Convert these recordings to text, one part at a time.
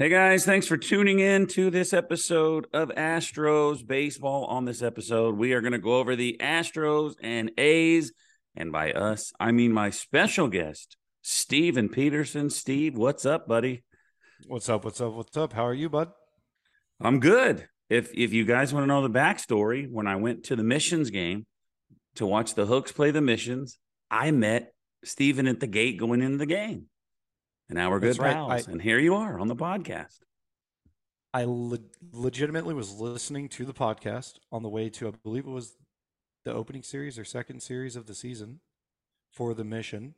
Hey guys, thanks for tuning in to this episode of Astros Baseball. On this episode, we are going to go over the Astros and A's. And by us, I mean my special guest, Stephen Peterson. Steve, what's up, buddy? What's up? What's up? What's up? How are you, bud? I'm good. If if you guys want to know the backstory, when I went to the missions game to watch the Hooks play the missions, I met Stephen at the gate going into the game. And now we're good right. pals. I- and here you are on the podcast. I le- legitimately was listening to the podcast on the way to, I believe it was the opening series or second series of the season for the mission.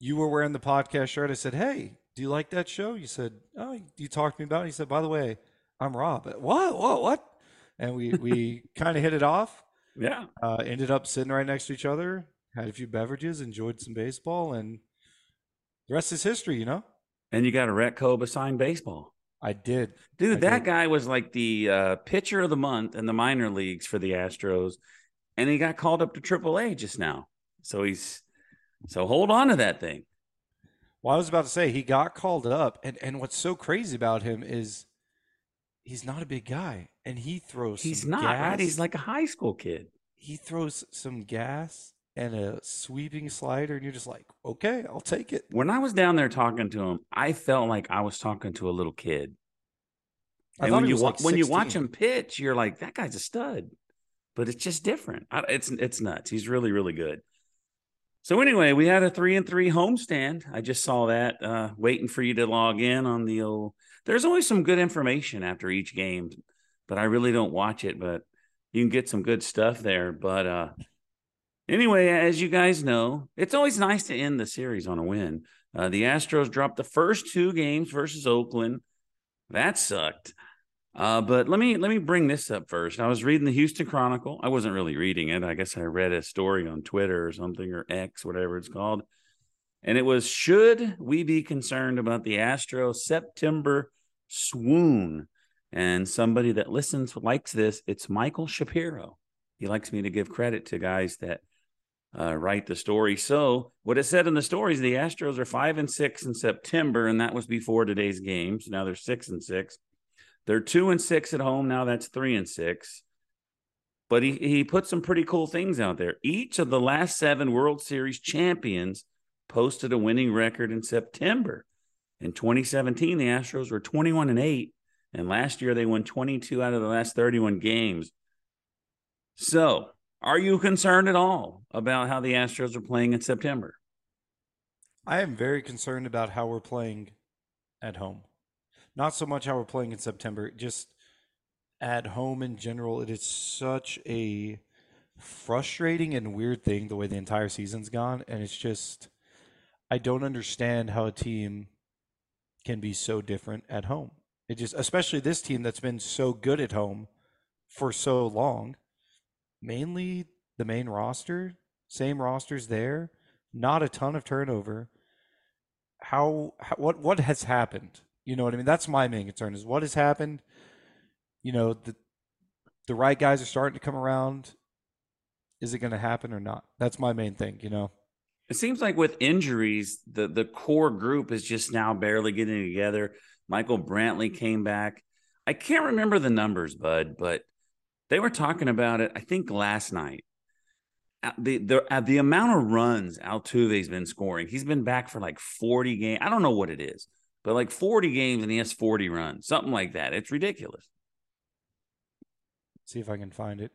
You were wearing the podcast shirt. I said, Hey, do you like that show? You said, Oh, you talked to me about it. He said, By the way, I'm Rob. What? What? What? And we, we kind of hit it off. Yeah. Uh, ended up sitting right next to each other, had a few beverages, enjoyed some baseball, and the rest is history, you know? And you got a Retco assigned baseball. I did. Dude, I that did. guy was like the uh, pitcher of the month in the minor leagues for the Astros, and he got called up to AAA just now. So he's so hold on to that thing. Well, I was about to say he got called up, and and what's so crazy about him is he's not a big guy, and he throws. He's some not gas. He's like a high school kid. he throws some gas and a sweeping slider, and you're just like, okay, I'll take it. When I was down there talking to him, I felt like I was talking to a little kid. I and when he you like when you watch him pitch, you're like, that guy's a stud. But it's just different. I, it's it's nuts. He's really really good. So anyway, we had a three and three homestand. I just saw that. Uh, waiting for you to log in on the old. There's always some good information after each game, but I really don't watch it. But you can get some good stuff there. But uh, anyway, as you guys know, it's always nice to end the series on a win. Uh, the Astros dropped the first two games versus Oakland. That sucked. Uh, but let me let me bring this up first. I was reading the Houston Chronicle. I wasn't really reading it. I guess I read a story on Twitter or something or X, whatever it's called. And it was should we be concerned about the Astro September swoon? And somebody that listens likes this. It's Michael Shapiro. He likes me to give credit to guys that uh, write the story. So what it said in the story is the Astros are five and six in September, and that was before today's game. So Now they're six and six. They're two and six at home. Now that's three and six. But he, he put some pretty cool things out there. Each of the last seven World Series champions posted a winning record in September. In 2017, the Astros were 21 and 8, and last year they won 22 out of the last 31 games. So, are you concerned at all about how the Astros are playing in September? I am very concerned about how we're playing at home. Not so much how we're playing in September, just at home in general. It is such a frustrating and weird thing the way the entire season's gone. And it's just, I don't understand how a team can be so different at home. It just, especially this team that's been so good at home for so long, mainly the main roster, same rosters there, not a ton of turnover. How, how what what has happened? You know what i mean? That's my main concern is what has happened? You know the the right guys are starting to come around. Is it going to happen or not? That's my main thing you know? It seems like with injuries, the the core group is just now barely getting together. Michael Brantley came back. I can't remember the numbers, bud, but they were talking about it. I think last night. Uh, the the uh, the amount of runs Altuve's been scoring, he's been back for like forty games. I don't know what it is, but like forty games and he has forty runs, something like that. It's ridiculous. See if I can find it.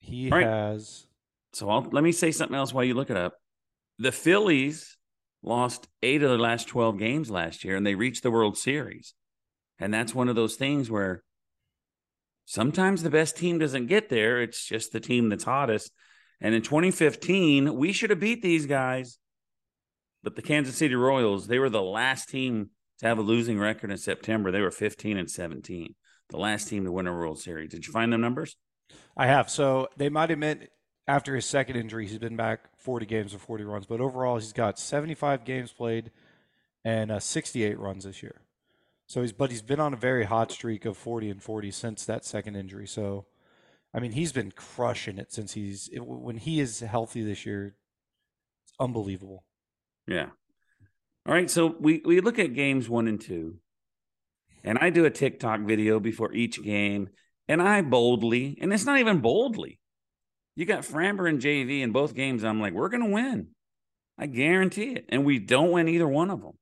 He Right. has. So I'll, let me say something else while you look it up. The Phillies lost eight of their last 12 games last year and they reached the World Series. And that's one of those things where sometimes the best team doesn't get there. It's just the team that's hottest. And in 2015, we should have beat these guys. But the Kansas City Royals, they were the last team to have a losing record in September. They were 15 and 17, the last team to win a World Series. Did you find them numbers? I have. So they might have meant after his second injury, he's been back 40 games or 40 runs, but overall, he's got 75 games played and uh, 68 runs this year. So he's, but he's been on a very hot streak of 40 and 40 since that second injury. So, I mean, he's been crushing it since he's it, when he is healthy this year. It's unbelievable. Yeah. All right. So we, we look at games one and two, and I do a TikTok video before each game, and I boldly, and it's not even boldly. You got Framber and JV in both games. I'm like, we're going to win. I guarantee it. And we don't win either one of them.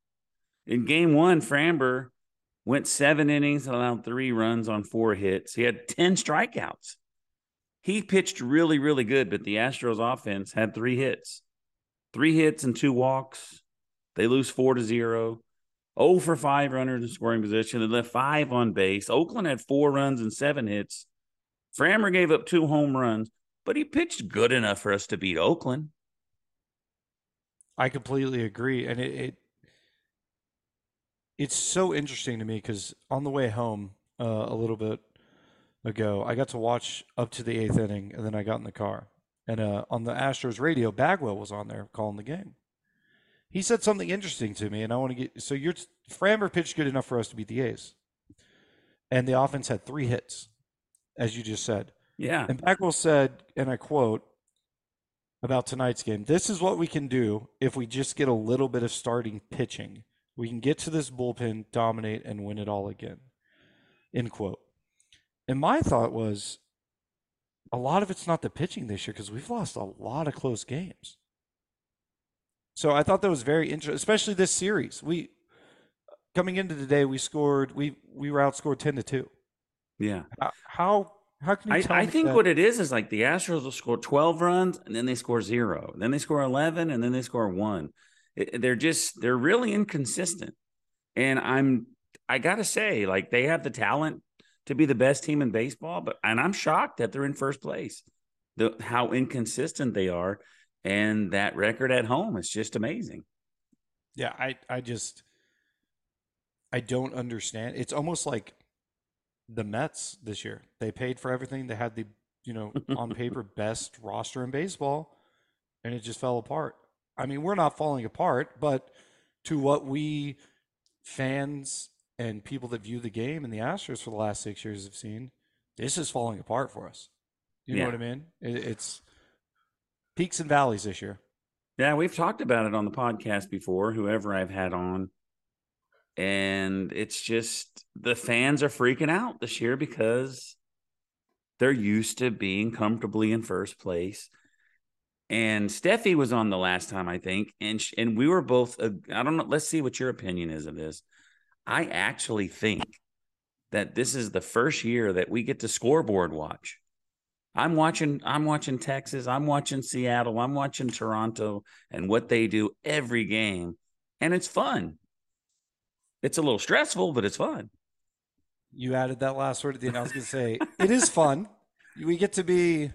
In game one, Framber went seven innings and allowed three runs on four hits. He had 10 strikeouts. He pitched really, really good, but the Astros offense had three hits, three hits and two walks. They lose four to zero. Oh for five runners in scoring position. They left five on base. Oakland had four runs and seven hits. Framber gave up two home runs, but he pitched good enough for us to beat Oakland. I completely agree, and it, it it's so interesting to me because on the way home uh, a little bit ago, I got to watch up to the eighth inning, and then I got in the car, and uh, on the Astros radio, Bagwell was on there calling the game. He said something interesting to me, and I want to get so you're Framber pitched good enough for us to beat the A's, and the offense had three hits, as you just said. Yeah. And Bagwell said, and I quote about tonight's game this is what we can do if we just get a little bit of starting pitching. We can get to this bullpen, dominate, and win it all again. End quote. And my thought was a lot of it's not the pitching this year because we've lost a lot of close games. So I thought that was very interesting, especially this series. We coming into today, we scored we we were outscored ten to two. Yeah. How how, how can you I, tell I me think that- what it is is like the Astros will score 12 runs and then they score zero. Then they score 11 and then they score one. They're just, they're really inconsistent. And I'm, I got to say, like they have the talent to be the best team in baseball, but, and I'm shocked that they're in first place. The, how inconsistent they are. And that record at home is just amazing. Yeah, I I just I don't understand. It's almost like the Mets this year. They paid for everything. They had the, you know, on paper best roster in baseball and it just fell apart. I mean, we're not falling apart, but to what we fans and people that view the game and the Astros for the last 6 years have seen, this is falling apart for us. You know what I mean? It, it's peaks and valleys this year. Yeah, we've talked about it on the podcast before, whoever I've had on. And it's just the fans are freaking out this year because they're used to being comfortably in first place. And Steffi was on the last time, I think, and and we were both. Uh, I don't know. Let's see what your opinion is of this. I actually think that this is the first year that we get to scoreboard watch. I'm watching I'm watching Texas, I'm watching Seattle, I'm watching Toronto and what they do every game and it's fun. It's a little stressful, but it's fun. You added that last word at the end. I was going to say it is fun. We get to be.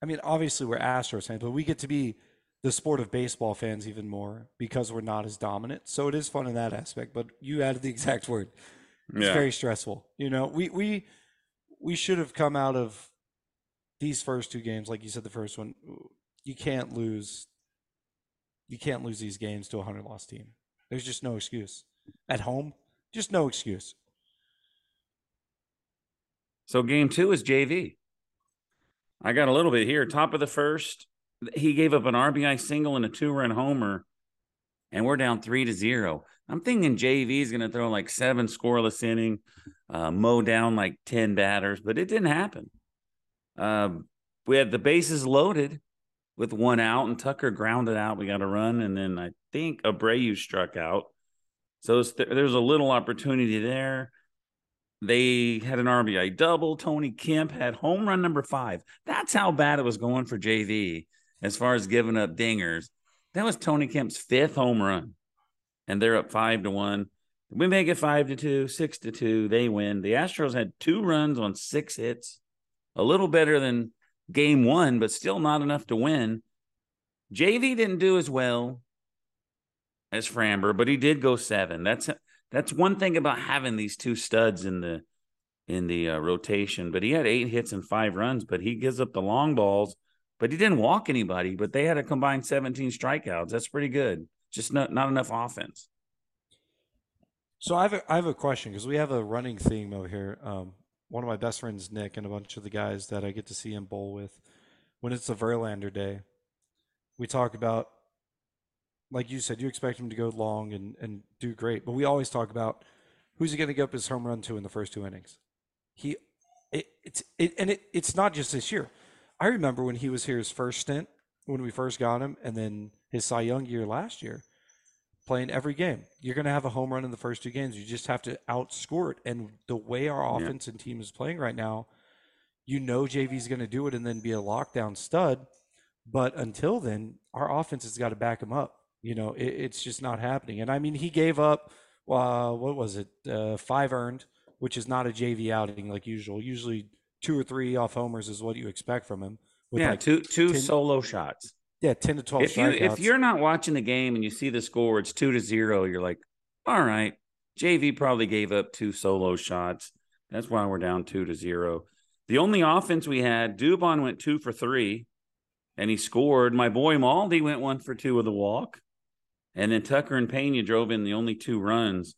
I, I mean, obviously we're Astros fans, but we get to be the sport of baseball fans even more because we're not as dominant. So it is fun in that aspect. But you added the exact word. It's very stressful. You know, we we we should have come out of these first two games, like you said, the first one. You can't lose. You can't lose these games to a hundred loss team. There's just no excuse at home. Just no excuse. So game two is JV. I got a little bit here. Top of the first, he gave up an RBI single and a two run homer, and we're down three to zero. I'm thinking JV is going to throw like seven scoreless inning, uh, mow down like 10 batters, but it didn't happen. Um, we had the bases loaded with one out, and Tucker grounded out. We got a run, and then I think Abreu struck out. So there's a little opportunity there. They had an RBI double. Tony Kemp had home run number five. That's how bad it was going for JV as far as giving up dingers. That was Tony Kemp's fifth home run, and they're up five to one. We make it five to two, six to two. They win. The Astros had two runs on six hits, a little better than game one, but still not enough to win. JV didn't do as well as Framber, but he did go seven. That's that's one thing about having these two studs in the in the uh, rotation. But he had eight hits and five runs, but he gives up the long balls. But he didn't walk anybody. But they had a combined seventeen strikeouts. That's pretty good. Just not not enough offense. So I have a, I have a question because we have a running theme over here. Um, one of my best friends, Nick, and a bunch of the guys that I get to see him bowl with, when it's a Verlander day, we talk about like you said, you expect him to go long and, and do great. But we always talk about who's he going to give up his home run to in the first two innings. He, it, it's it, and it, it's not just this year. I remember when he was here his first stint when we first got him, and then his Cy Young year last year, playing every game. You're going to have a home run in the first two games. You just have to outscore it. And the way our offense and team is playing right now, you know JV's going to do it and then be a lockdown stud. But until then, our offense has got to back him up. You know, it, it's just not happening. And I mean, he gave up, uh, what was it, uh, five earned, which is not a JV outing like usual. Usually two or three off homers is what you expect from him. yeah, like two two 10, solo shots. Yeah, ten to twelve. If you if you're not watching the game and you see the score, it's two to zero. You're like, all right, JV probably gave up two solo shots. That's why we're down two to zero. The only offense we had, Dubon went two for three, and he scored. My boy Maldi went one for two with a walk. And then Tucker and Pena drove in the only two runs.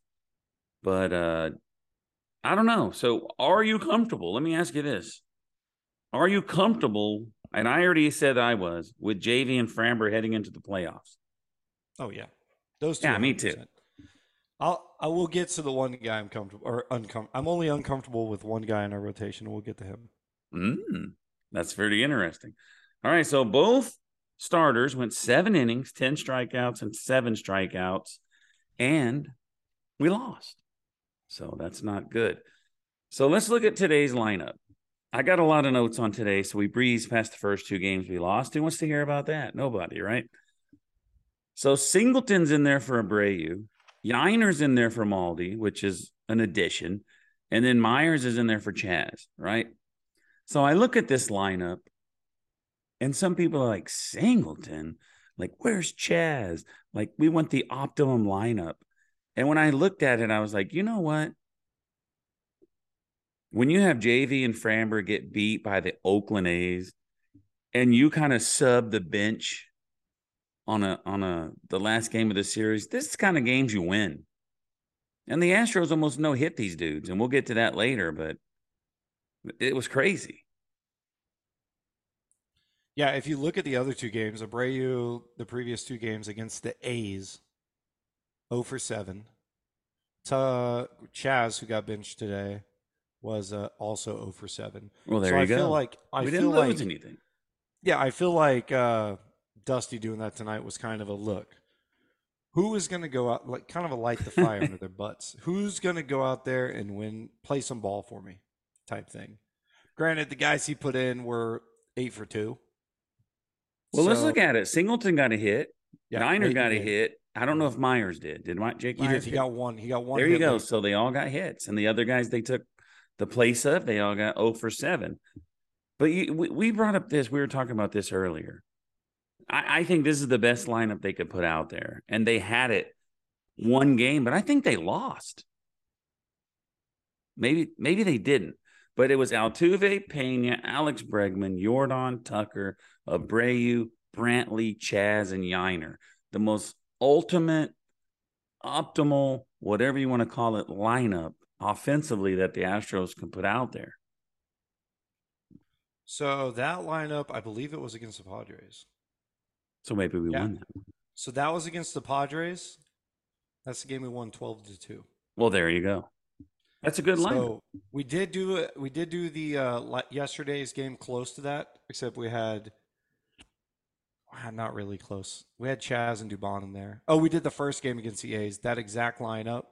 But uh I don't know. So are you comfortable? Let me ask you this. Are you comfortable? And I already said I was with JV and Framber heading into the playoffs. Oh yeah. Those two. Yeah, me too. I'll I will get to the one guy I'm comfortable or uncomfortable. I'm only uncomfortable with one guy in our rotation. We'll get to him. Mm, that's pretty interesting. All right, so both starters went seven innings, 10 strikeouts, and seven strikeouts, and we lost. So that's not good. So let's look at today's lineup. I got a lot of notes on today, so we breezed past the first two games we lost. Who wants to hear about that? Nobody, right? So Singleton's in there for Abreu. Yainer's in there for Maldi, which is an addition. And then Meyers is in there for Chas, right? So I look at this lineup and some people are like, Singleton, like, where's Chas? Like, we want the optimum lineup. And when I looked at it, I was like, you know what? When you have JV and Framber get beat by the Oakland A's and you kind of sub the bench on a on a the last game of the series, this is kind of games you win. And the Astros almost no hit these dudes, and we'll get to that later, but it was crazy. Yeah, if you look at the other two games, Abreu, the previous two games against the A's, 0 for 7. To Chas, who got benched today, was uh, also 0 for 7. Well, there so you I go. Feel like, I we feel didn't like, lose anything. Yeah, I feel like uh, Dusty doing that tonight was kind of a look. Who is going to go out, like, kind of a light the fire under their butts? Who's going to go out there and win, play some ball for me, type thing? Granted, the guys he put in were eight for two. Well, so, let's look at it. Singleton got a hit. Yeah, Yainer got a hit. I don't know if Meyers did. Did Jake? He Meyers did. He got one. He got one. There you go. So they all got hits, and the other guys they took the place of. They all got 0 for seven. But you, we, we brought up this. We were talking about this earlier. I, I think this is the best lineup they could put out there, and they had it one game, but I think they lost. Maybe maybe they didn't, but it was Altuve, Pena, Alex Bregman, Yordan, Tucker, Abreu, Brantley, Chas, and Yainer. The most ultimate, optimal, whatever you want to call it, lineup offensively that the Astros can put out there. So that lineup, I believe it was against the Padres. So maybe we Yeah. won that. one. So that was against the Padres. That's the game we won 12 to 2. Well, there you go. That's a good line. So we did do. We did do the uh, yesterday's game close to that, except we had ah, not really close. We had Chas and Dubon in there. Oh, we did the first game against the A's, that exact lineup,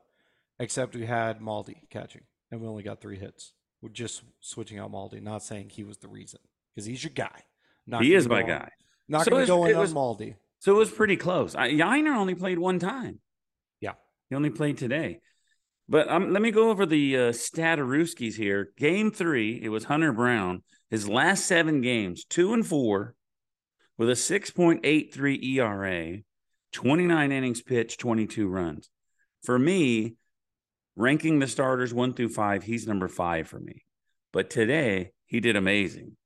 except we had Maldi catching, and we only got three hits. We're just switching out Maldi, not saying he was the reason, because he's your guy. Not he is my on- guy. Not So going to go in on Maldi. So it was pretty close. I, Yainer only played one time. Yeah. He only played today. But um, let me go over the uh, Stataruskis here. Game three, it was Hunter Brown. His last seven games, two and four, with a 6.83 ERA, 29 innings pitched, 22 runs. For me, ranking the starters one through five, he's number five for me. But today, he did amazing.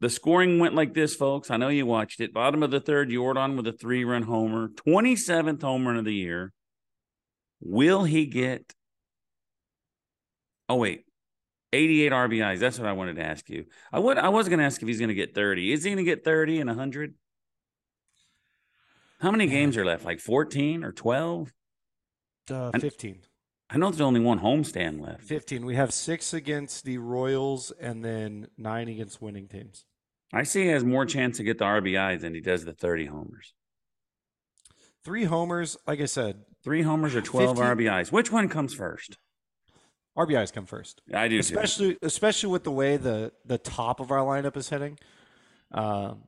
The scoring went like this, folks. I know you watched it. Bottom of the third, Yordan with a three run homer, 27th home run of the year. Will he get? Oh, wait. 88 RBIs. That's what I wanted to ask you. I would I was going to ask if he's going to get 30. Is he going to get 30 and 100? How many games are left? Like 14 or 12? Uh, And- 15. I know there's only one homestand left. 15. We have six against the Royals and then nine against winning teams. I see he has more chance to get the RBIs than he does the 30 homers. Three homers, like I said, Three homers or 12 15 RBIs. Which one comes first? RBIs come first. I do too. especially especially with the way the the top of our lineup is heading. Um,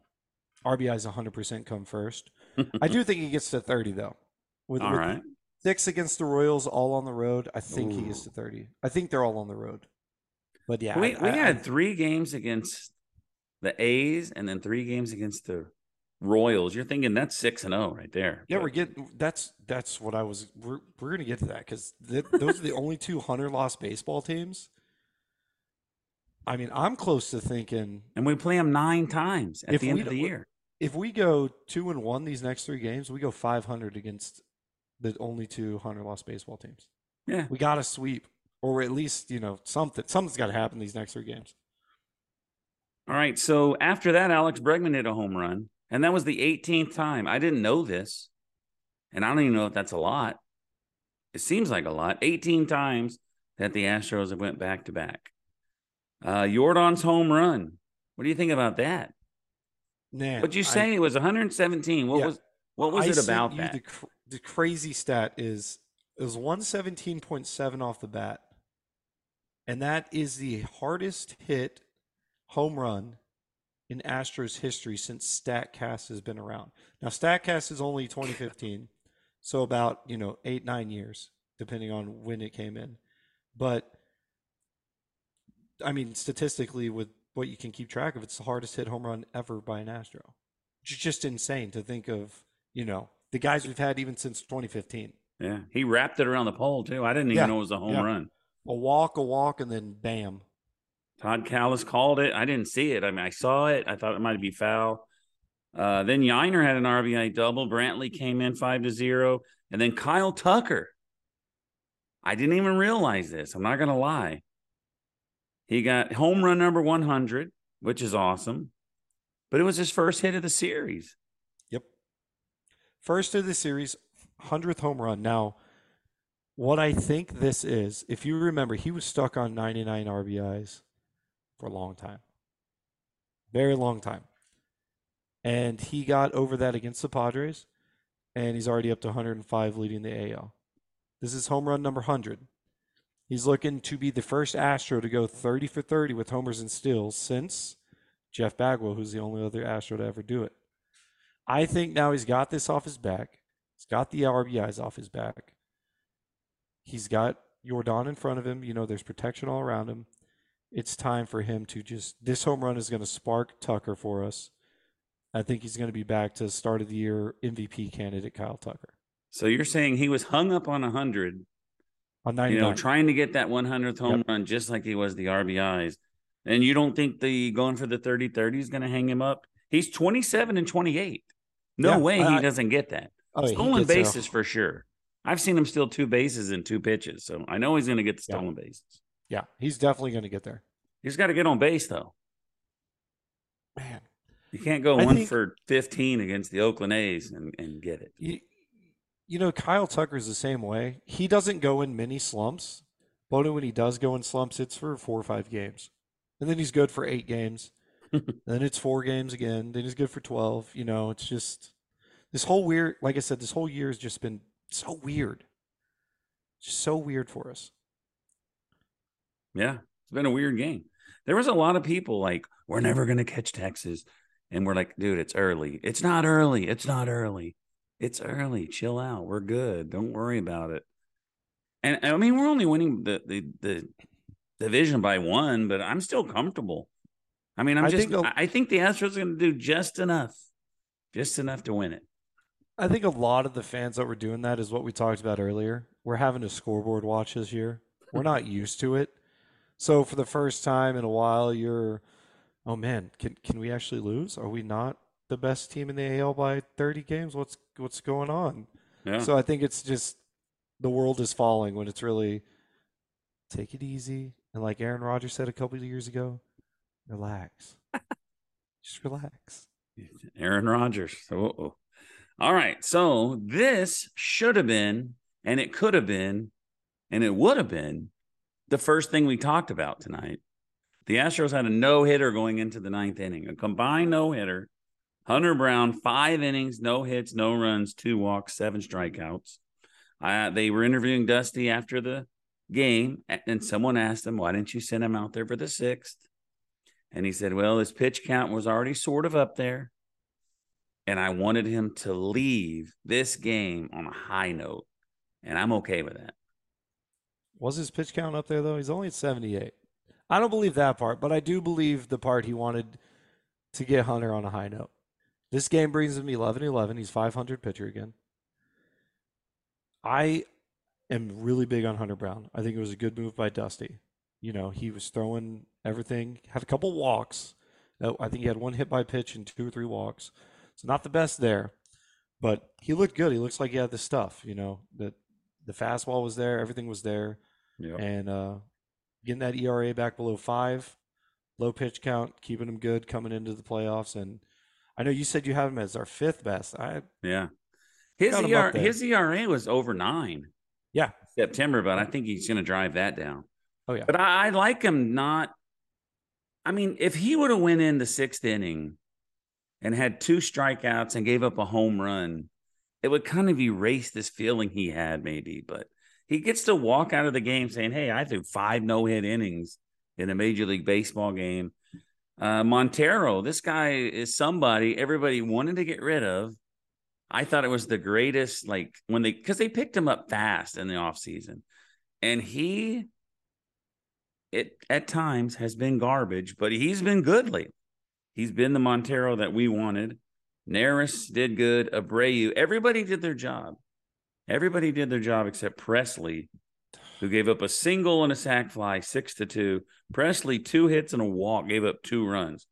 RBIs 100% come first. I do think he gets to 30 though. With, All with right. six against the Royals, all on the road. I think he gets to 30. I think they're all on the road. But yeah, we I- we I- had I- three games against the A's and then three games against the Royals. You're thinking that's six and zero right there. Yeah, But we're getting that's that's what I was. We're we're gonna get to that because th- those are the only two hunter loss baseball teams. I mean, I'm close to thinking and we play them nine times at the end of the year. if we go two and one these next three games, we go five hundred against the only two hundred loss baseball teams. Yeah. We got to sweep, or at least you know something. Something's got to happen these next three games. All right. So after that, Alex Bregman hit a home run, and that was the 18th time. I didn't know this, and I don't even know if that's a lot. It seems like a lot. 18 times that the Astros have went back to back. Uh, Yordan's home run. What do you think about that? Man, What'd you I- say? it was 117. What Yeah. was what was I it about that? The, cr- the crazy stat is it was 117.7 off the bat. And that is the hardest hit home run in Astros history since StatCast has been around. Now StatCast is only 2015, so about, you know, 8 9 years depending on when it came in. But I mean, statistically with what you can keep track of, it's the hardest hit home run ever by an Astro. It's just insane to think of, you know, the guys we've had even since 2015. Yeah, he wrapped it around the pole too. I didn't even Yeah, know it was a home yeah. run. A walk, a walk, and then bam. Todd Kalas called it. I didn't see it. I mean, I saw it. I thought it might be foul. Uh, then Yainer had an RBI double. Brantley came in five to zero, and then Kyle Tucker. I didn't even realize this. I'm not gonna lie. He got home run number 100, which is awesome, but it was his first hit of the series. Yep. First of the series, 100th home run. Now, what I think this is, if you remember, he was stuck on 99 RBIs for a long time. Very long time. And he got over that against the Padres, and he's already up to 105 leading the AL. This is home run number 100. He's looking to be the first Astro to go 30 for 30 with homers and steals since Jeff Bagwell, who's the only other Astro to ever do it. I think now he's got this off his back. He's got the RBIs off his back. He's got Yordan in front of him. You know, there's protection all around him. It's time for him to just. This home run is going to spark Tucker for us. I think he's going to be back to start of the year MVP candidate Kyle Tucker So you're saying he was hung up on 100 on you know, trying to get that 100th home Yep. run just like he was the RBIs. And you don't think the going for the 30 30 is going to hang him up? He's 27 and 28. No Yeah, way he doesn't get that. Oh, stolen a- uh, bases for sure. I've seen him steal two bases in two pitches, so I know he's going to get the Yeah. stolen bases. Yeah, he's definitely going to get there. He's got to get on base though. Man, You can't go I one think- for 15 against the Oakland A's and, and get it. You, you know, Kyle Tucker's the same way. He doesn't go in many slumps, but when he does go in slumps, it's for four or five games. And then he's good for eight games. then it's four games again. Then he's good for 12. You know, it's just this whole weird, like I said, this whole year has just been so weird. Just so weird for us. Yeah, it's been a weird game. There was a lot of people like, we're never going to catch Texas. And we're like, dude, it's early. It's not early. It's not early. It's early. Chill out. We're good. Don't worry about it. And I mean, we're only winning the the, the division by one, but I'm still comfortable. I mean, I'm I just think a- I think the Astros are going to do just enough, just enough to win it. I think a lot of the fans that were doing that is what we talked about earlier. We're having a scoreboard watch this year. We're not used to it. So for the first time in a while, you're, oh man, can can we actually lose? Are we not the best team in the AL by 30 games? What's what's going on? Yeah. So I think it's just the world is falling when it's really take it easy. And like Aaron Rodgers said a couple of years ago, relax. just relax. Aaron Rodgers. Uh-oh. All right. So this should have been, and it could have been, and it would have been the first thing we talked about tonight. The Astros had a no hitter going into the ninth inning, a combined no hitter. Hunter Brown, five innings, no hits, no runs, two walks, seven strikeouts. Uh, they were interviewing Dusty after the game, and someone asked him, Why didn't you send him out there for the sixth? And he said, Well, his pitch count was already sort of up there and I wanted him to leave this game on a high note, and I'm okay with that. Was his pitch count up there though? He's only at 78. I don't believe that part, but I do believe the part he wanted to get Hunter on a high note. This game brings him 11 11. He's 500 pitcher again. I am really big on Hunter Brown. I think it was a good move by Dusty. You know, he was throwing everything, had a couple walks. I think he had one hit by pitch and two or three walks. So not the best there, but he looked good. He looks like he had the stuff, you know, that the fastball was there, everything was there Yep. and uh, getting that ERA back below five, low pitch count, keeping him good coming into the playoffs. And I know you said you have him as our fifth best. I Yeah. His Got him ER, his ERA was over nine yeah. September, but I think he's going to drive that down. Oh yeah. But I, I like him not. I mean, if he would have went in the sixth inning and had two strikeouts and gave up a home run, it would kind of erase this feeling he had, maybe. But he gets to walk out of the game saying, "Hey, I threw five no hit innings in a Major League Baseball game." Uh, Montero, this guy is somebody everybody wanted to get rid of. I thought it was the greatest, like when they because they picked him up fast in the offseason. and he it at times has been garbage, but he's been good lately. He's been the Montero that we wanted. Neris did good. Abreu, everybody did their job. Everybody did their job except Pressly, who gave up a single and a sac fly, six to two. Pressly, two hits and a walk, gave up two runs.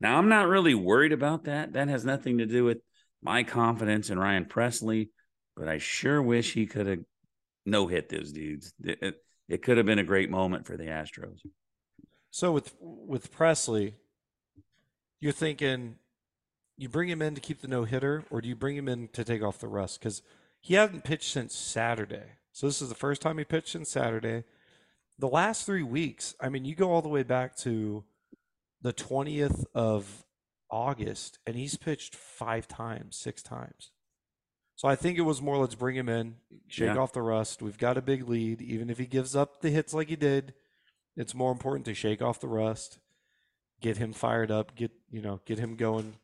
Now, I'm not really worried about that. That has nothing to do with my confidence in Ryan Pressly, but I sure wish he could have no hit those dudes. It, it, could have been a great moment for the Astros. So with with Pressly, you're thinking you bring him in to keep the no hitter, or do you bring him in to take off the rust? Because he hadn't pitched since Saturday. So this is the first time he pitched since Saturday. The last three weeks, I mean, you go all the way back to the 20th of August, and he's pitched five times, six times. So I think it was more let's bring him in, shake Yeah. off the rust. We've got a big lead. Even if he gives up the hits like he did, it's more important to shake off the rust, get him fired up, get you know, get him going.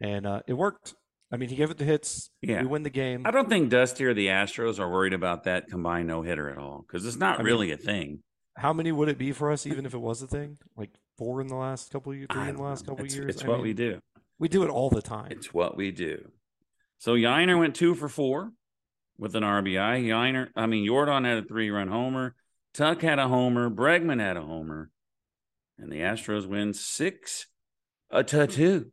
And uh, it worked. I mean, he gave it the hits. Yeah. We win the game. I don't think Dusty or the Astros are worried about that combined no hitter at all because it's not I mean, really a thing. How many would it be for us, even if it was a thing? Like four in the last couple of years, three in the last couple of it's, years. It's I what mean, we do. We do it all the time. It's what we do. So Yainer went two for four with an RBI. Yainer, I mean Yordan had a three-run homer. Tuck had a homer. Bregman had a homer, and the Astros win six a to two.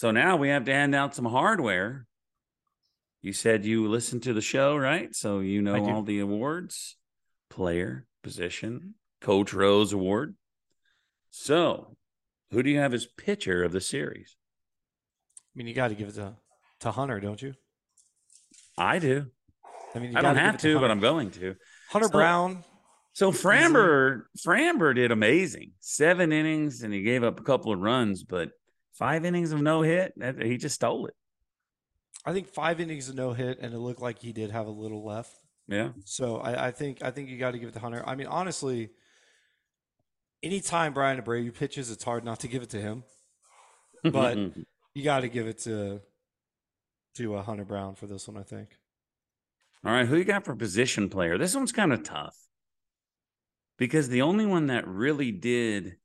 So now we have to hand out some hardware. You said you listened to the show, right? So you know all the awards player, position, Coach Rose Award. So who do you have as pitcher of the series? I mean, you got to give it to, to Hunter, don't you? I do. I mean, you I don't have to, but I'm going to. Hunter So- Brown. So Framber, Framber did amazing. Seven innings, and he gave up a couple of runs, but five innings of no hit. He just stole it. I think five innings of no hit, and it looked like he did have a little left. Yeah. So I, I think I think you got to give it to Hunter. I mean, honestly, anytime Bryan Abreu pitches, it's hard not to give it to him. But you got to give it to to uh, Hunter Brown for this one. I think. All right, who you got for position player? This one's kind of tough because the only one that really did,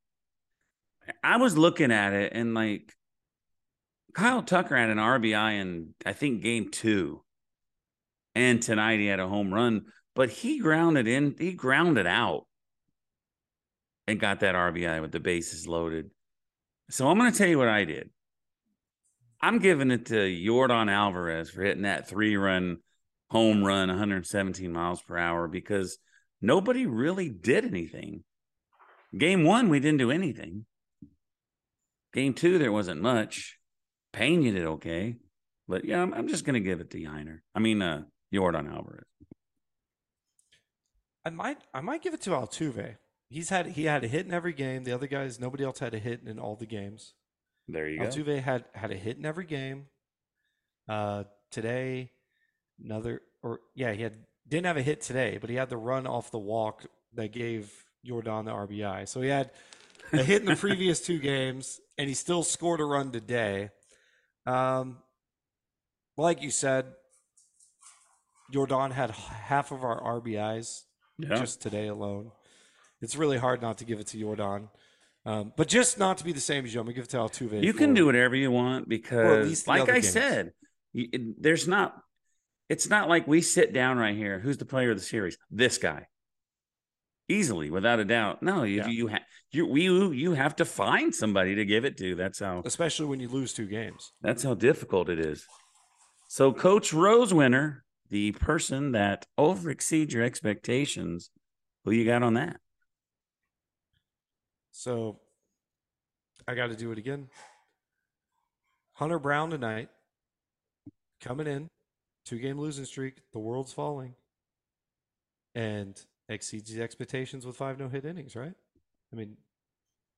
I was looking at it and like Kyle Tucker had an RBI in I think game two, and tonight he had a home run, but he grounded in, he grounded out, and got that RBI with the bases loaded. So I'm going to tell you what I did. I'm giving it to Yordan Alvarez for hitting that three run home run 117 miles per hour because nobody really did anything. Game one, we didn't do anything. Game two, there wasn't much. Pena did okay. But yeah, I'm, I'm just going to give it to Yainer. I mean, uh, Yordan Alvarez. I might I might give it to Altuve. He's had he had a hit in every game. The other guys, nobody else had a hit in all the games. There you go. Altuve had had a hit in every game. Uh, today, another or yeah, he had didn't have a hit today, but he had the run off the walk that gave Yordan the RBI. So he had a hit in the previous two games, and he still scored a run today. Um, like you said, Yordan had half of our RBIs Yeah. just today alone. It's really hard not to give it to Yordan. Um, but just not to be the same as you, I'm gonna give it to Altuve. You can do whatever you want because, like I games. said, you, there's not. It's not like we sit down right here. Who's the player of the series? This guy, easily, without a doubt. No, you Yeah. you ha- you you you have to find somebody to give it to. That's how especially when you lose two games. that's how difficult it is. So, Coach Rose winner, the person that over exceeds your expectations. Who you got on that? So I got to do it again. Hunter Brown tonight, coming in, two game losing streak. The world's falling, and exceeds the expectations with five no hit innings. Right? I mean,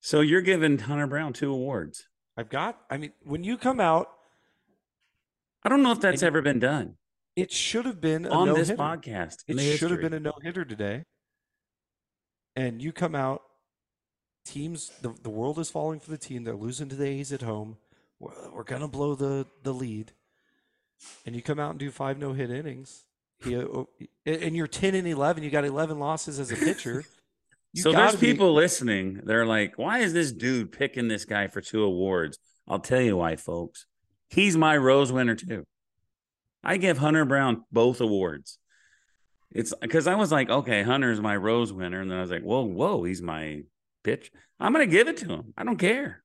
So you're giving Hunter Brown two awards. I've got. I mean, when you come out, I don't know if that's ever been done it should have been a on this no-hitter. podcast. It should have been a no hitter today. And you come out, teams, the, the world is falling for the team. They're losing to the A's at home. We're, we're going to blow the, the lead. And you come out and do five no hit innings. Uh, and you're 10 and 11. You got 11 losses as a pitcher. So there's be- people listening. They're like, why is this dude picking this guy for two awards? I'll tell you why, folks. He's my Rose winner too. I give Hunter Brown both awards. It's because I was like, okay, Hunter's my Rose winner, and then I was like, whoa, whoa, he's my pitch. I'm gonna give it to him. I don't care.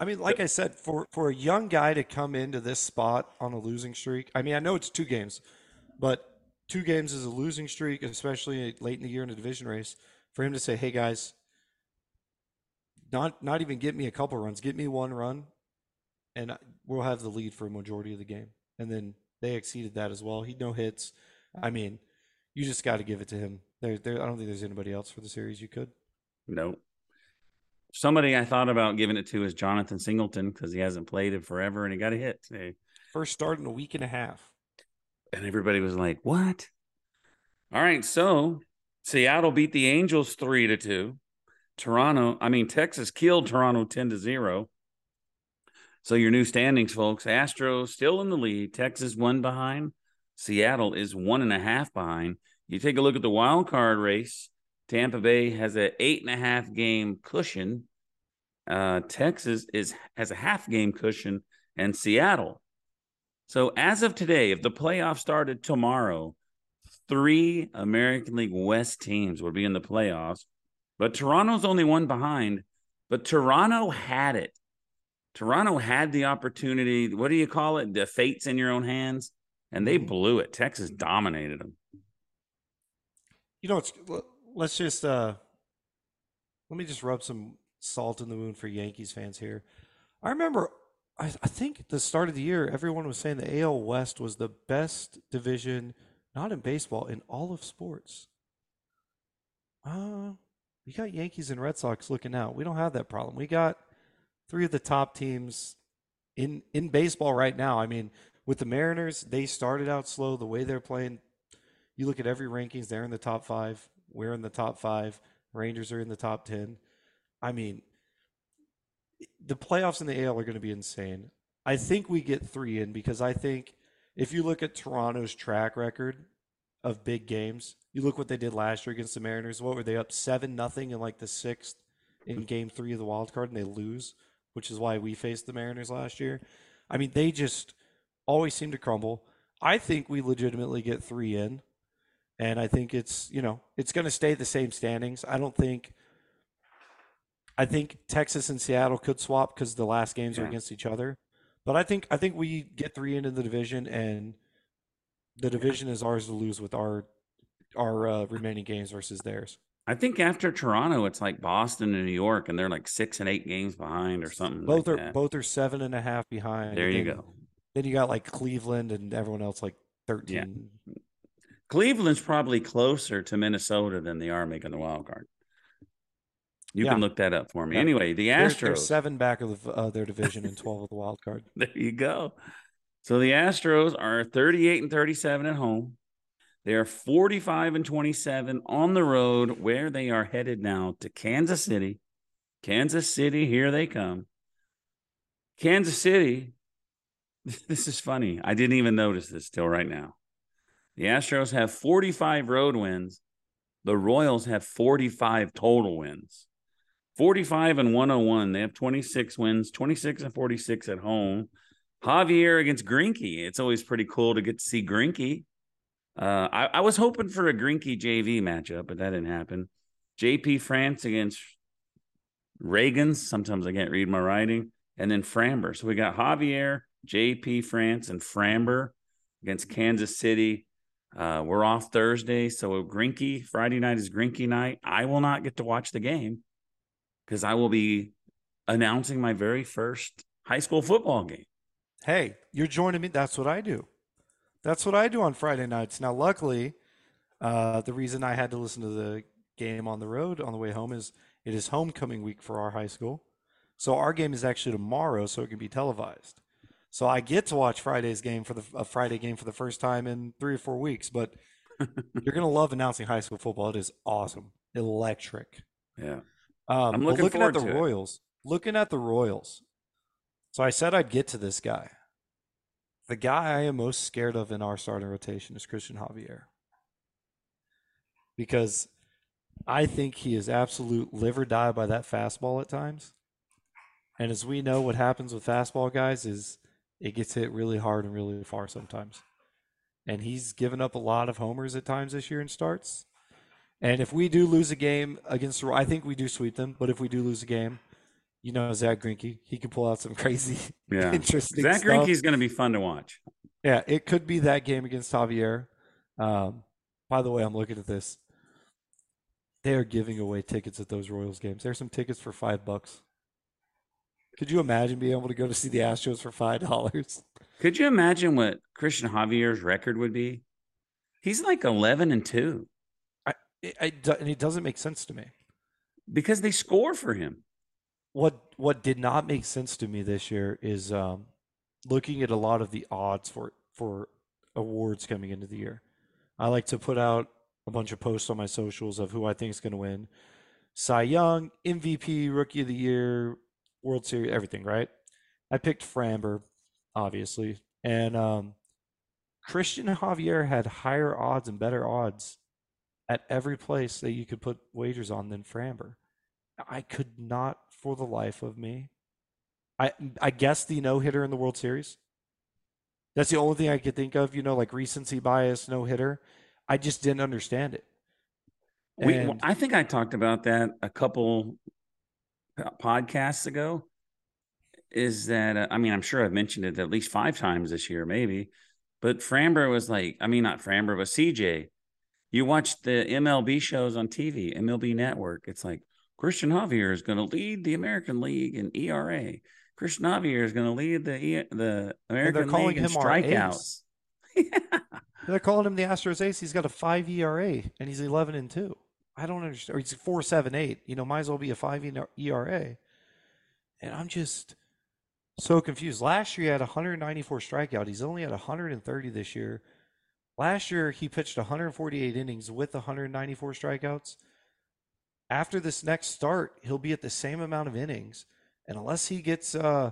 I mean, like I said, for for a young guy to come into this spot on a losing streak, I mean, I know it's two games, but two games is a losing streak, especially late in the year in a division race. For him to say, "Hey guys, not not even get me a couple runs, get me one run, and we'll have the lead for a majority of the game." And then they exceeded that as well. He no hits. I mean, you just got to give it to him. There, there. I don't think there's anybody else for the series you could. No. Somebody I thought about giving it to is Jonathan Singleton because he hasn't played in forever and he got a hit today. First start in a week and a half. And everybody was like, What? All right, so Seattle beat the Angels three to two. Toronto, I mean Texas killed Toronto 10 to 0. So your new standings, folks. Astros still in the lead. Texas one behind. Seattle is one and a half behind. You take a look at the wild card race. Tampa Bay has an eight and a half game cushion. Uh, Texas is has a half game cushion, and Seattle. So as of today, if the playoffs started tomorrow, three American League West teams would be in the playoffs. But Toronto's only one behind. But Toronto had it. Toronto had the opportunity. What do you call it? The fates in your own hands, and they blew it. Texas dominated them. You know, it's, let's just uh, let me just rub some salt in the wound for Yankees fans here. I remember, I, I think at the start of the year, everyone was saying the AL West was the best division, not in baseball, in all of sports. Uh, we got Yankees and Red Sox looking out. We don't have that problem. We got three of the top teams in in baseball right now. I mean, with the Mariners, they started out slow. The way they're playing, you look at every rankings, they're in the top five. We're in the top five. Rangers are in the top ten. I mean, the playoffs in the AL are going to be insane. I think we get three in because I think if you look at Toronto's track record of big games, you look what they did last year against the Mariners. What were they up seven nothing in like the sixth in Game Three of the wild card, and they lose which is why we faced the Mariners last year. I mean, they just always seem to crumble. I think we legitimately get three in, and I think it's you know it's going to stay the same standings. I don't think. I think Texas and Seattle could swap because the last games yeah. are against each other, but I think I think we get three into the division, and the division is ours to lose with our our uh, remaining games versus theirs. I think after Toronto, it's like Boston and New York, and they're like six and eight games behind or something. Both like are that. both are seven and a half behind. There you go. Then you got like Cleveland and everyone else like thirteen. Yeah. Cleveland's probably closer to Minnesota than they are making the wild card. You yeah. can look that up for me. Yeah. Anyway, the Astros they're, they're seven back of uh, their division and twelve of the wild card. there you go. So the Astros are thirty-eight and thirty-seven at home. They are 45 and 27 on the road where they are headed now to Kansas City. Kansas City, here they come. Kansas City, this is funny. I didn't even notice this till right now. The Astros have 45 road wins. The Royals have 45 total wins. 45 and 101. They have 26 wins, 26 and 46 at home. Javier against Greinke. It's always pretty cool to get to see Greinke. Uh, I, I, was hoping for a Greinke JV matchup, but that didn't happen. JP France against Ragans. Sometimes I can't read my writing. And then Framber. So we got Javier, JP France, and Framber against Kansas City. Uh, we're off Thursday. So Greinke, Friday night is Greinke night. I will not get to watch the game because I will be announcing my very first high school football game. Hey, you're joining me. That's what I do. That's what I do on Friday nights. Now, luckily, uh, the reason I had to listen to the game on the road on the way home is it is homecoming week for our high school. So our game is actually tomorrow, so it can be televised. So I get to watch Friday's game for the a Friday game for the first time in three or four weeks. But you're gonna love announcing high school football. It is awesome, electric. Yeah, um, I'm looking, looking at the Royals. It. Looking at the Royals. So I said I'd get to this guy. The guy I am most scared of in our starting rotation is Christian Javier. Because I think he is absolute live or die by that fastball at times. And as we know, what happens with fastball guys is it gets hit really hard and really far sometimes. And he's given up a lot of homers at times this year in starts. And if we do lose a game against, I think we do sweep them. But if we do lose a game, you know Zach Greinke. He can pull out some crazy, yeah. interesting. Zach Greinke is going to be fun to watch. Yeah, it could be that game against Javier. Um, by the way, I'm looking at this. They are giving away tickets at those Royals games. There's some tickets for five bucks. Could you imagine being able to go to see the Astros for five dollars? Could you imagine what Christian Javier's record would be? He's like eleven and two. I, I, and it doesn't make sense to me because they score for him. what what did not make sense to me this year is um, looking at a lot of the odds for for awards coming into the year. I like to put out a bunch of posts on my socials of who I think is going to win. Cy Young, MVP, Rookie of the Year, World Series, everything, right? I picked Framber, obviously. And um, Christian Javier had higher odds and better odds at every place that you could put wagers on than Framber. I could not for the life of me. I I guess the no hitter in the World Series. That's the only thing I could think of, you know, like recency bias, no hitter. I just didn't understand it. We, And- I think I talked about that a couple podcasts ago. Is that uh, I mean I'm sure I've mentioned it at least five times this year, maybe. But Framber was like, I mean not Framber, but CJ. You watch the MLB shows on TV, MLB Network. It's like Christian Javier is going to lead the American League in ERA. Christian Javier is going to lead the the American calling League in him ace. strikeouts. They're calling him the Astros ace. He's got a five ERA and he's eleven and two. I don't understand. Or he's four seven eight. You know, might as well be a five ERA. And I'm just so confused. Last year he had 194 strikeout. He's only at 130 this year. Last year he pitched 148 innings with 194 strikeouts. After this next start, he'll be at the same amount of innings, and unless he gets uh,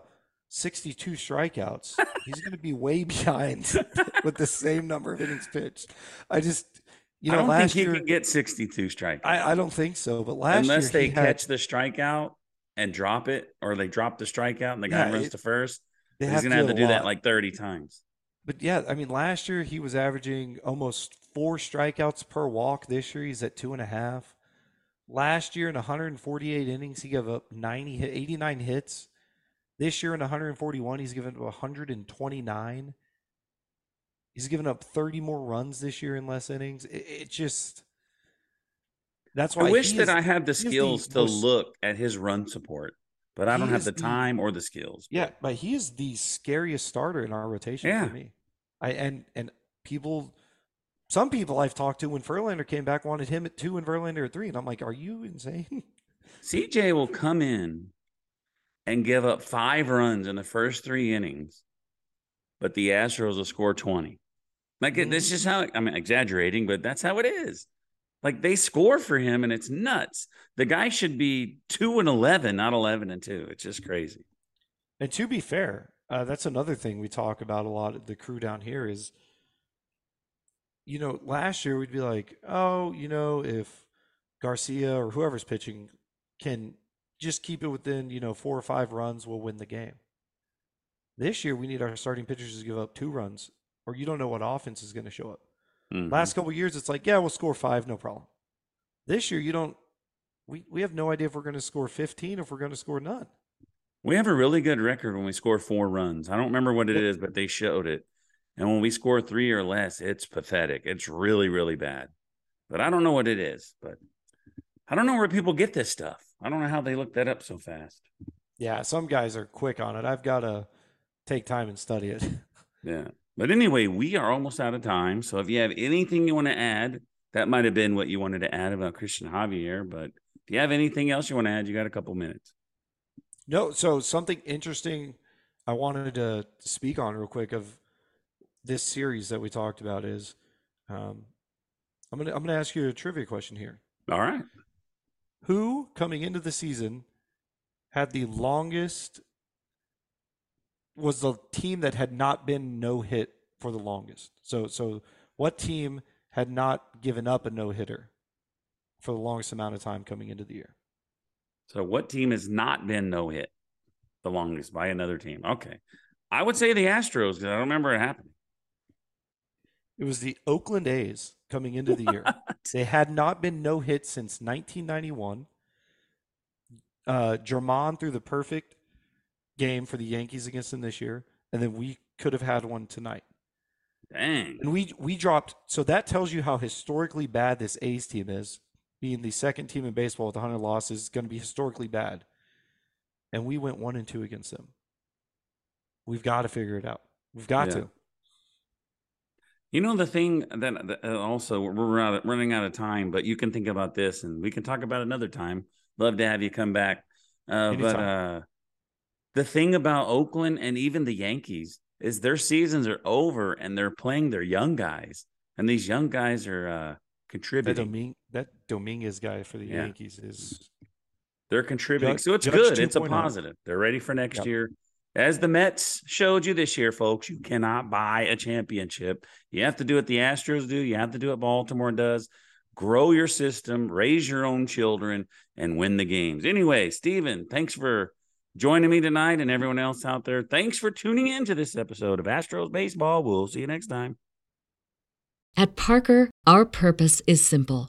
62 strikeouts, he's going to be way behind with the same number of innings pitched. I just, you know, I don't last think he year can get 62 strikeouts. I, I don't think so. But last unless year they he had- catch the strikeout and drop it, or they drop the strikeout and the guy Yeah, runs it- to first. He's gonna have to do that like 30 times. But yeah, I mean, last year he was averaging almost four strikeouts per walk. This year he's at two and a half. Last year in 148 innings, he gave up 90 89 hits. This year in 141, he's given up 129. He's given up 30 more runs this year in less innings. It, it just that's why I wish that is- I had the he is the skills to look at his run support, but I don't have the the- time or the skills. Yeah, but he is the scariest starter in our rotation Yeah. for me. I and and people, some people I've talked to when Verlander came back wanted him at two and Verlander at three, and I'm like, are you insane? CJ will come in and give up five runs in the first three innings, but the Astros will score 20. Like that's mm. just how I'm exaggerating, but that's how it is. Like they score for him and it's nuts. The guy should be two and 11, not 11 and two. It's just crazy. And to be fair, uh, that's another thing we talk about a lot. at The crew down here is, you know, last year we'd be like, oh, you know, if Garcia or whoever's pitching can just keep it within, you know, four or five runs, we'll win the game. This year we need our starting pitchers to give up two runs, or you don't know what offense is going to show up. Mhm. Last couple of years, it's like, yeah, we'll score five, no problem. This year, you don't. We we have no idea if we're going to score fifteen, or if we're going to score none. We have a really good record when we score four runs. I don't remember what it is, but they showed it. And when we score three or less, it's pathetic. It's really, really bad. But I don't know what it is. But I don't know where people get this stuff. I don't know how they look that up so fast. Yeah, some guys are quick on it. I've got to take time and study it. Yeah. But anyway, we are almost out of time. So if you have anything you want to add, that might have been what you wanted to add about Christian Javier. But if you have anything else you want to add, you got a couple minutes. No, so something interesting I wanted to speak on real quick of this series that we talked about is um, I'm gonna I'm gonna ask you a trivia question here. All right. Who coming into the season had the longest was the team that had not been no hit for the longest. So so what team had not given up a no hitter for the longest amount of time coming into the year? So what team has not been no hit the longest by another team? Okay. I would say the Astros because I don't remember it happening. It was the Oakland A's coming into the year. They had not been no hit since 1991. Uh, Germán threw the perfect game for the Yankees against them this year, and then we could have had one tonight. Dang. And we we dropped. So that tells you how historically bad this A's team is. Being the second team in baseball with 100 losses is going to be historically bad. And we went one and two against them. We've got to figure it out. We've got Yeah. to. You know the thing that, that uh, also we're running out of time, but you can think about this, and we can talk about it another time. Love to have you come back. Uh, but uh, the thing about Oakland and even the Yankees is their seasons are over and they're playing their young guys, and these young guys are uh, That, contributing. Doming- that Dominguez guy for the Yeah. Yankees is They're contributing, Judge- so it's Judge good. It's a oh. positive. They're ready for next Yep. year. As the Mets showed you this year, folks, you cannot buy a championship. You have to do what the Astros do. You have to do what Baltimore does. Grow your system, raise your own children, and win the games. Anyway, Stephen, thanks for joining me tonight and everyone else out there. Thanks for tuning in to this episode of Astros Baseball. We'll see you next time. At Parker, our purpose is simple.